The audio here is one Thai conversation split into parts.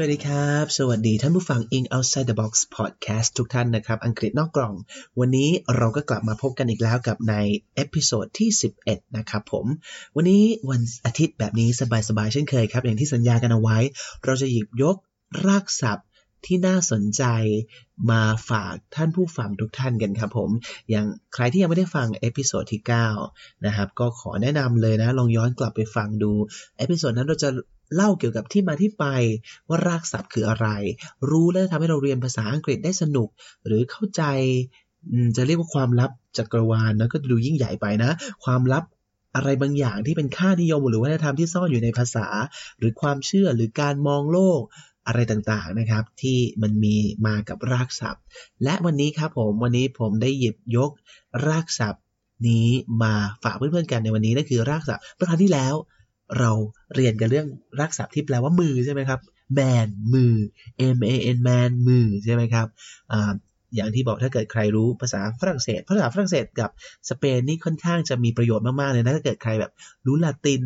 วัสดีครับ สวัสดีท่านผู้ฟัง In Outside the Box Podcast ทุกท่านนะครับ อังกฤษนอกกล่อง วันนี้เราก็กลับมาพบกันอีกแล้วกับใน episode ที่ 11 นะครับผม วันนี้วันอาทิตย์แบบนี้สบายๆ เช่นเคยครับ อย่างที่สัญญากันเอาไว้ เราจะหยิบยกรากศัพท์ที่น่าสนใจมาฝากท่านผู้ฟังทุกท่านกันครับผม อย่างใครที่ยังไม่ได้ฟัง episode ที่ 9 นะครับ ก็ขอแนะนำเลยนะ ลองย้อนกลับไปฟังดู episode นั้นเราจะ เล่าเกี่ยวกับที่มาที่ไปว่ารากศัพท์คืออะไร รู้แล้วทำให้เราเรียนภาษาอังกฤษได้สนุก หรือเข้าใจจะเรียกว่าความลับจักรวาลนะก็ดูยิ่งใหญ่ไปนะ ความลับอะไรบางอย่างที่เป็นค่านิยมหรือวัฒนธรรมที่ซ่อนอยู่ในภาษา หรือความเชื่อหรือการมองโลกอะไรต่างๆนะครับ ที่มันมีมากับรากศัพท์ และวันนี้ครับผมวันนี้ผมได้หยิบยกรากศัพท์นี้มาฝากเพื่อนๆกันในวันนี้นั่นคือรากศัพท์เมื่อครั้งที่แล้ว เราเรียนกันเรื่องรากศัพท์ที่แปลว่ามือใช่ไหมครับ man มือ m a n man มือใช่ไหมครับออย่างที่บอกถ้าเกิดใครรู้ภาษาฝรั่งเศส ภาษาฝรั่งเศสกับสเปนนี่ค่อนข้างจะมีประโยชน์มาก ๆ เลยนะ ถ้าเกิดใครแบบรู้ละติน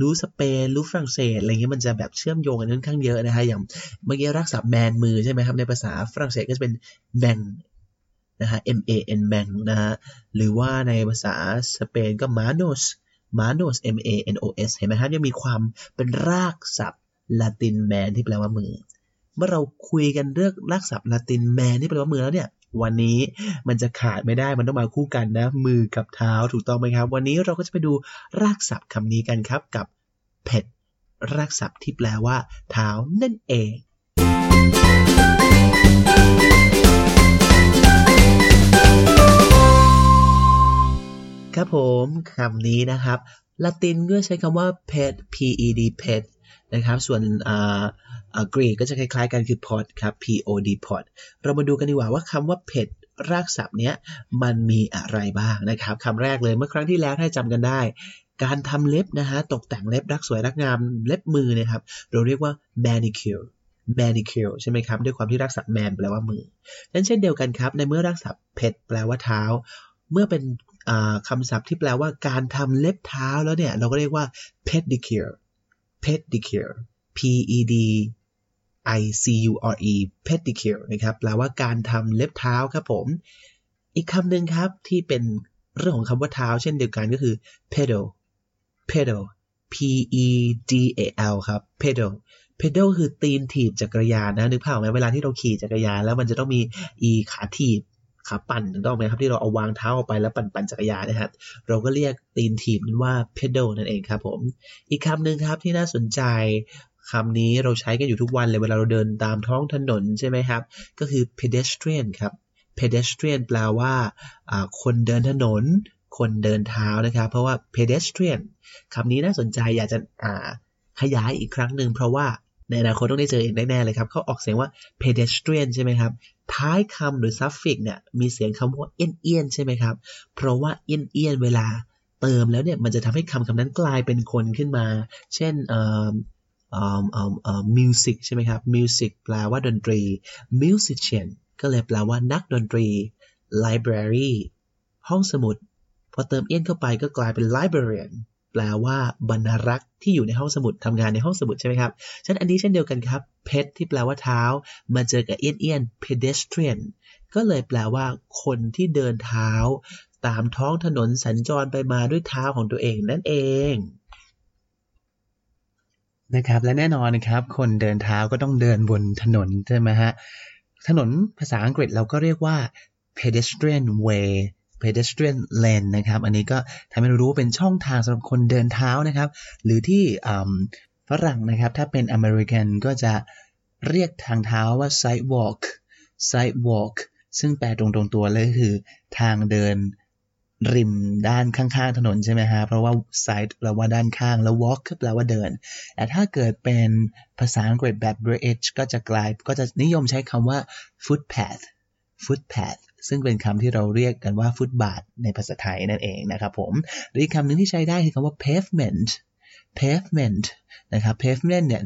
รู้สเปน รู้ฝรั่งเศส อะไรเงี้ยมันจะแบบเชื่อมโยงกันค่อนข้างเยอะนะฮะ อย่างเมื่อกี้รากศัพท์ man มือใช่ไหมครับ ในภาษาฝรั่งเศสก็จะเป็น man นะฮะ m a n man นะฮะ หรือว่าในภาษาสเปนก็ manos manos m a n o s เห็นไหมครับ ยังมีความเป็นรากศัพท์ละตินแมนที่แปลว่ามือ เมื่อเราคุยกันเรื่องรากศัพท์ละตินแมนที่แปลว่ามือแล้วเนี่ย วันนี้มันจะขาดไม่ได้มันต้องมาคู่กันนะ มือกับเท้าถูกต้องไหมครับ วันนี้เราก็จะไปดูรากศัพท์คำนี้กันครับกับ pet รากศัพท์ที่แปลว่า เท้านั่นเอง ครับผมคำนี้นะครับละตินก็ใช้คำว่า pet p e d pet นะครับ ส่วนอ่ากรีกก็จะคล้ายๆกันคือ pod ครับ p o d pod เรามาดูกันดีกว่าว่าคำว่า pet รากศัพท์เนี้ยมันมีอะไรบ้างนะครับคำแรกเลยเมื่อครั้งที่แล้วถ้าจำกันได้ การทำเล็บนะฮะตกแต่งเล็บรักสวยรักงามเล็บมือเนี่ยครับเราเรียกว่า manicure manicure ใช่ไหมครับ ด้วยความที่รากศัพท์ man แปลว่ามือ นั้นเช่นเดียวกันครับ ในเมื่อรากศัพท์ pet แปลว่าเท้า เมื่อเป็น คำศัพท์ที่แปลว่าการทำเล็บเท้าแล้วเนี่ย เราก็เรียกว่า pedicure pedicure p e d i c u r e pedicure นะครับแปลว่าการทำเล็บเท้าครับผม อีกคำหนึ่งครับที่เป็นเรื่องของคำว่าเท้าเช่นเดียวกันก็คือ pedal pedal p e d a l ครับ pedal pedal คือตีนถีบจักรยานนะนึกภาพไหมเวลาที่เราขี่จักรยานแล้วมันจะต้องมี e ขาถีบ ขาปั่นถูกต้องไหมครับที่เราเอาวางเท้าออกไปแล้วปั่นปั่นจักรยานนะครับเราก็เรียกตีนถีบนั้นว่า pedal นั่นเองครับผมอีกคำหนึ่งครับที่น่าสนใจคำนี้เราใช้กันอยู่ทุกวันเลยเวลาเราเดินตามท้องถนนใช่ไหมครับ ก็คือ pedestrian ครับ pedestrian แปลว่าคนเดินถนน คนเดินเท้านะครับ เพราะว่า pedestrian คำนี้น่าสนใจอยากจะขยายอีกครั้งหนึ่งเพราะว่า ในอนาคตต้องได้เจอเองแน่ ๆ เลยครับ เขาออกเสียงว่า pedestrian ใช่ไหมครับ ท้ายคำหรือ suffix เนี่ย มีเสียงคำว่าเอียนเอียนใช่ไหมครับ เพราะว่าเอียนเอียนเวลาเติมแล้วเนี่ย มันจะทำให้คำคำนั้นกลายเป็นคนขึ้นมา เช่นเอ่อเอ่อเอ่อเอ่อ music ใช่ไหมครับ music แปลว่าดนตรี musician ก็เลยแปลว่านักดนตรี library ห้องสมุด พอเติมเอียนเข้าไปก็กลายเป็น librarian แปลว่าบรรรักษ์ที่อยู่ในห้องสมุดทำงานในห้องสมุดใช่ไหมครับฉะนั้นอันนี้เช่นเดียวกันครับ pet ที่แปลว่าเท้า มาเจอกับเอียนเอียน pedestrian ก็เลยแปลว่า คนที่เดินเท้า ตามท้องถนนสัญจรไปมาด้วยเท้าของตัวเองนั่นเองนะครับและแน่นอนนะครับคนเดินเท้าก็ต้องเดินบนถนนใช่ไหมฮะถนนภาษาอังกฤษเราก็เรียกว่า pedestrian way pedestrian lane นะครับ อันนี้ก็ทำให้เรารู้ว่าเป็นช่องทางสำหรับคนเดินเท้านะครับ หรือที่ฝรั่งนะครับ ถ้าเป็นอเมริกันก็จะเรียกทางเท้าว่า sidewalk sidewalk ซึ่งแปลตรงๆตัวเลยคือทางเดินริมด้านข้างๆ ถนนใช่ไหมฮะ เพราะว่า side แปลว่าด้านข้าง แล้ว walk แปลว่าเดิน แต่ถ้าเกิดเป็นภาษาอังกฤษแบบ British ก็จะกลาย ก็จะนิยมใช้คำว่า footpath footpath ซึ่งเป็นคำที่เราเรียกกันว่าฟุตบาทในภาษาไทยนั่นเองนะครับผมหรืออีกคำหนึ่งที่ใช้ได้คือคำว่า pavement pavement นะครับ pavement เนี่ย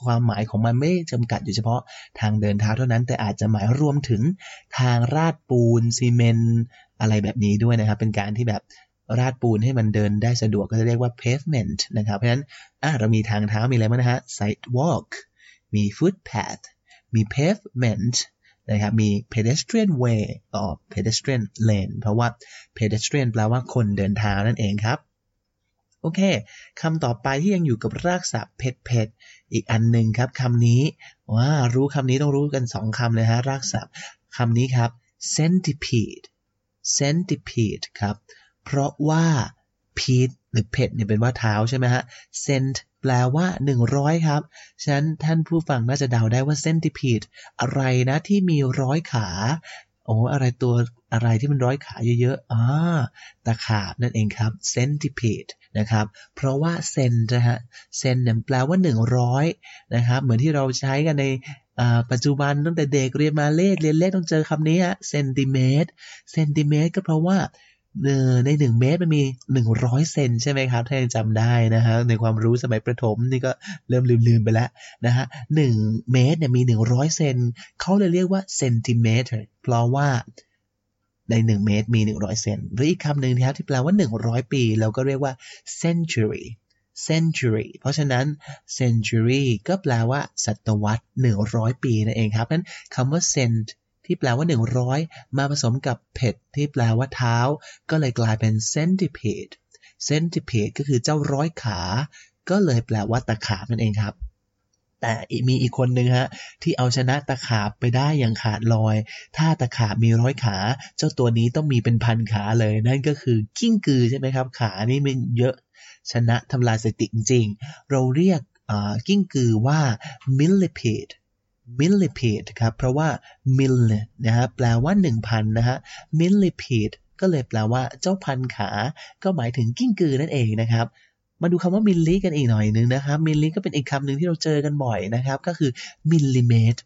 ความหมายของมันไม่จำกัดอยู่เฉพาะทางเดินเท้าเท่านั้น แต่อาจจะหมายรวมถึงทางราดปูนซีเมนต์อะไรแบบนี้ด้วยนะครับ เป็นการที่แบบราดปูนให้มันเดินได้สะดวกก็จะเรียกว่า pavement นะครับ เพราะฉะนั้นเรามีทางเท้ามีอะไรบ้างนะฮะ sidewalk มี footpath มี pavement นะครับมี pedestrian way ต่อ pedestrian lane เพราะว่า pedestrian แปลว่าคนเดินเท้านั่นเองครับ โอเคคำต่อไปที่ยังอยู่กับรากศัพท์เผ็ดๆอีกอันหนึ่งครับคำนี้ว่ารู้คำนี้ต้องรู้กันสองคำเลยฮะรากศัพท์คำนี้ครับ centipede centipede ครับ เพราะว่า pede หรือเผ็ดเนี่ยเป็นว่าเท้าใช่ไหมฮะ cent แปลว่า 100 ครับ ฉะนั้นท่านผู้ฟังน่าจะเดาได้ว่า centipede อะไรนะที่มีร้อยขา โอ้อะไรตัวอะไรที่มันร้อยขาเยอะๆอ่าตะขาบนั่นเองครับ centipede นะครับ เพราะว่าเซนนะฮะเซนเนี่ยแปลว่า 100 นะครับ เหมือนที่เราใช้กันในปัจจุบันตั้งแต่เด็กเรียนมาเลขเรียนเลขต้องเจอคำนี้ฮะเซนติเมตรเซนติเมตรก็เพราะว่า ในหนึ่งเมตรมันมีหนึ่งร้อยเซนใช่ไหมครับ ถ้ายังจำได้นะฮะในความรู้สมัยประถมนี่ก็เริ่มลืมๆไปแล้วนะฮะหนึ่งเมตรเนี่ยมีหนึ่งร้อยเซนเขาเลยเรียกว่าเซนติเมตรเพราะว่าในหนึ่งเมตรมีหนึ่งร้อยเซนหรืออีกคำหนึ่งนะครับที่แปลว่าหนึ่งร้อยปี เราก็เรียกว่า century century เพราะฉะนั้น century ก็แปลว่า ศตวรรษ 100 ปีนั่นเองครับนั้นคำว่า cent ที่แปลว่า 100 มาผสมกับ pet ที่แปลว่าเท้า ก็เลยกลายเป็น centipede centipede ก็คือเจ้าร้อยขา ก็เลยแปลว่าตะขาบนั่นเองครับ แต่มีอีกคนหนึ่งฮะที่เอาชนะตะขาบไปได้อย่างขาดลอย ถ้าตะขาบมีร้อยขา เจ้าตัวนี้ต้องมีเป็นพันขาเลย นั่นก็คือกิ้งกือใช่ไหมครับ ขานี่มันเยอะชนะทำลายสถิติจริง เราเรียกกิ้งกือว่า millipede millipede ครับเพราะว่า mill นะฮะแปลว่า 1,000นะฮะ millipede ก็เลยแปลว่าเจ้าพันขา ก็หมายถึงกิ้งกือนั่นเองนะครับ มาดูคำว่ามิลลิกันอีกหน่อยนึงนะครับ มิลลิก็เป็นอีกคำหนึ่งที่เราเจอกันบ่อยนะครับ ก็คือมิลลิเมตร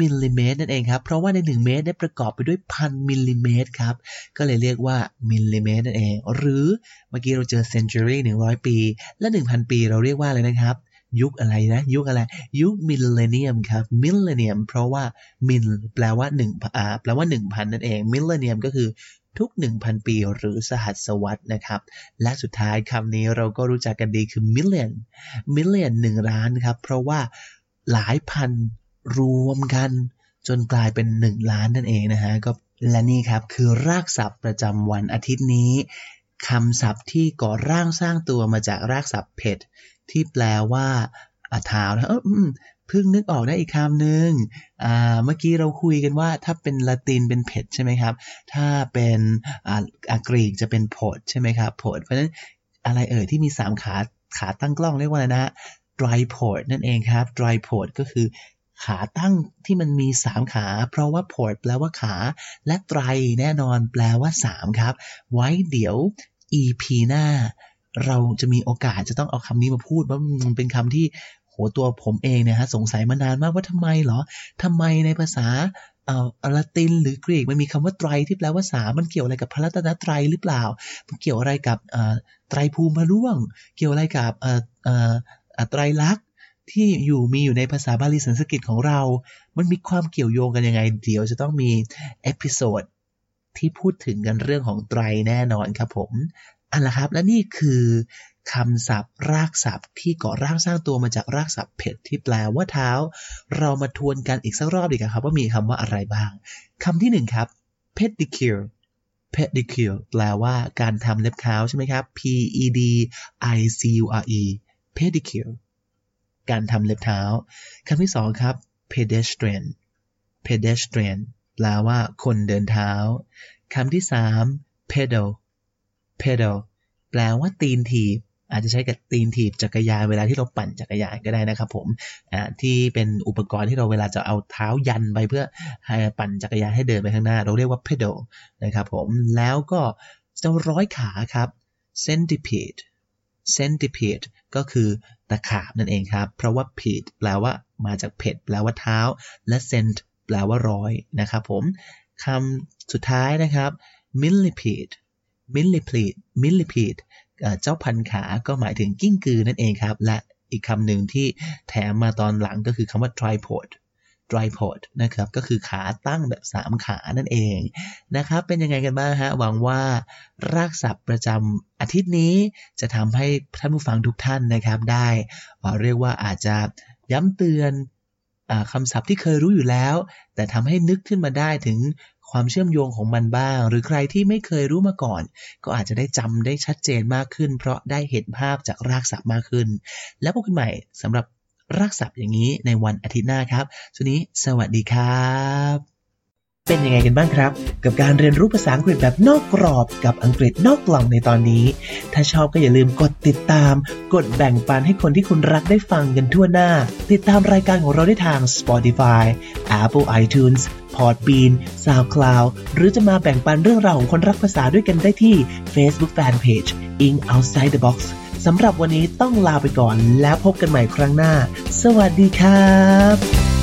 มิลลิเมตรนั่นเองครับ เพราะว่าใน 1 เมตรได้ประกอบไปด้วยพันมิลลิเมตรครับ ก็เลยเรียกว่ามิลลิเมตรนั่นเอง หรือเมื่อกี้เราเจอเซน century 100 ปี และ 1,000 ปีเราเรียกว่าอะไรนะครับ ยุคอะไรนะ ยุคอะไร ยุค millennium ครับ millennium เพราะว่า mill แปลว่า1อ่าแปลว่า1,000นั่นเอง millennium ก็คือทุก 1,000 ปีหรือสหัสวรรษนะครับ และสุดท้ายคำนี้เราก็รู้จักกันดีคือ million million 1ล้านครับ เพราะว่าหลายพันรวมกัน จนกลายเป็น 1 ล้านนั่นเองนะฮะก็และนี่ครับคือรากศัพท์ประจำวันอาทิตย์นี้คำศัพท์ที่ก่อร่างสร้างตัวมาจากรากศัพท์เพช ที่แปลว่าเท้านะเพิ่งนึกออกได้อีกคำหนึ่งเมื่อกี้เราคุยกันว่าถ้าเป็นละตินเป็นเพชใช่ไหมครับ ถ้าเป็นอกรีกจะเป็นโพดใช่ไหมครับโพดเพราะฉะนั้นอะไรเอ่ยที่มี3ขาขาตั้งกล้องเรียกว่าอะไรนะ dry port นั่นเองครับ dry port ก็คือขาตั้งที่มันมี3ขา เพราะว่า port แปลว่าขา และไตรแน่นอนแปลว่า3ครับ ไว้เดี๋ยว EP หน้า เราจะมีโอกาสจะต้องเอาคำนี้มาพูดว่ามันเป็นคำที่โหตัวผมเองเนี่ยฮะสงสัยมานานมากว่าทำไมเหรอทำไมในภาษาเอ่อละตินหรือกรีกมันมีคำว่าไตรที่แปลว่าสามมันเกี่ยวอะไรกับพระรัตนตรัยหรือเปล่า มันเกี่ยวอะไรกับเอ่อไตรภูมิพระร่วง เกี่ยวอะไรกับเอ่อเอ่อไตรลักษณ์ที่อยู่มีอยู่ในภาษาบาลีสันสกฤตของเรา มันมีความเกี่ยวโยงกันยังไง เดี๋ยวจะต้องมี episode ที่พูดถึงกันเรื่องของไตรแน่นอนครับผม เอาละครับ และนี่คือคำศัพท์รากศัพท์ที่ก่อร่างสร้างตัวมาจากรากศัพท์ ped ที่แปลว่าเท้า เรามาทวนกันอีกสักรอบดีกว่าครับ ว่ามีคำว่าอะไรบ้างคำที่หนึ่งครับ pedicure pedicure แปลว่าการทำเล็บเท้าใช่ไหมครับ p e d i c u r e pedicure การทำเล็บเท้าคำที่สองครับ pedestrian pedestrian แปลว่าคนเดินเท้าคำที่สาม pedal pedal แปลว่าตีนถีบ อาจจะใช้กับตีนถีบจักรยานเวลาที่เราปั่นจักรยานก็ได้นะครับผมที่เป็นอุปกรณ์ที่เราเวลาจะเอาเท้ายันไปเพื่อให้ปั่นจักรยานให้เดินไปข้างหน้า เราเรียกว่า pedal นะครับผมแล้วก็เจ้าร้อยขาครับ centipede centipede ก็คือตะขาบนั่นเองครับ เพราะว่า pede แปลว่ามาจากเพดแปลว่าเท้า และ cent แปลว่าร้อยนะครับผมคำสุดท้ายนะครับ millipede m i l l i p e d e m i l l i p e d เจ้าพันขาก็หมายถึงกิ้งกือนั่นเองครับ และอีกคำหนึ่งที่แถมมาตอนหลังก็คือคำว่า tripod tripod นะครับก็คือขาตั้งแบบ 3 ขานั่นเองนะครับเป็นยังไงกันบ้างฮะหวังว่ารากศัพท์ประจำอาทิตย์นี้จะทำให้ท่านผู้ฟังทุกท่านนะครับได้เรียกว่าอาจจะย้ำเตือนคำศัพท์ที่เคยรู้อยู่แล้ว แต่ทำให้นึกขึ้นมาได้ถึง ความเชื่อมโยงของมันบ้าง หรือใครที่ไม่เคยรู้มาก่อน ก็อาจจะได้จำได้ชัดเจนมากขึ้น เพราะได้เห็นภาพจากรากศัพท์มากขึ้น แล้วพบกันใหม่สำหรับรากศัพท์อย่างนี้ในวันอาทิตย์หน้าครับสุนี้สวัสดีครับ เป็นยังไงกันบ้างครับ กับการเรียนรู้ภาษาอังกฤษแบบนอกกรอบกับอังกฤษนอกกล่องในตอนนี้ ถ้าชอบก็อย่าลืมกดติดตาม กดแบ่งปันให้คนที่คุณรักได้ฟังกันทั่วหน้า ติดตามรายการของเราได้ทาง Spotify Apple iTunes Podbean SoundCloud หรือจะมาแบ่งปันเรื่องราวของคนรักภาษาด้วยกันได้ที่ Facebook Fanpage In Outside the Box สำหรับวันนี้ต้องลาไปก่อนแล้วพบกันใหม่ครั้งหน้า สวัสดีครับ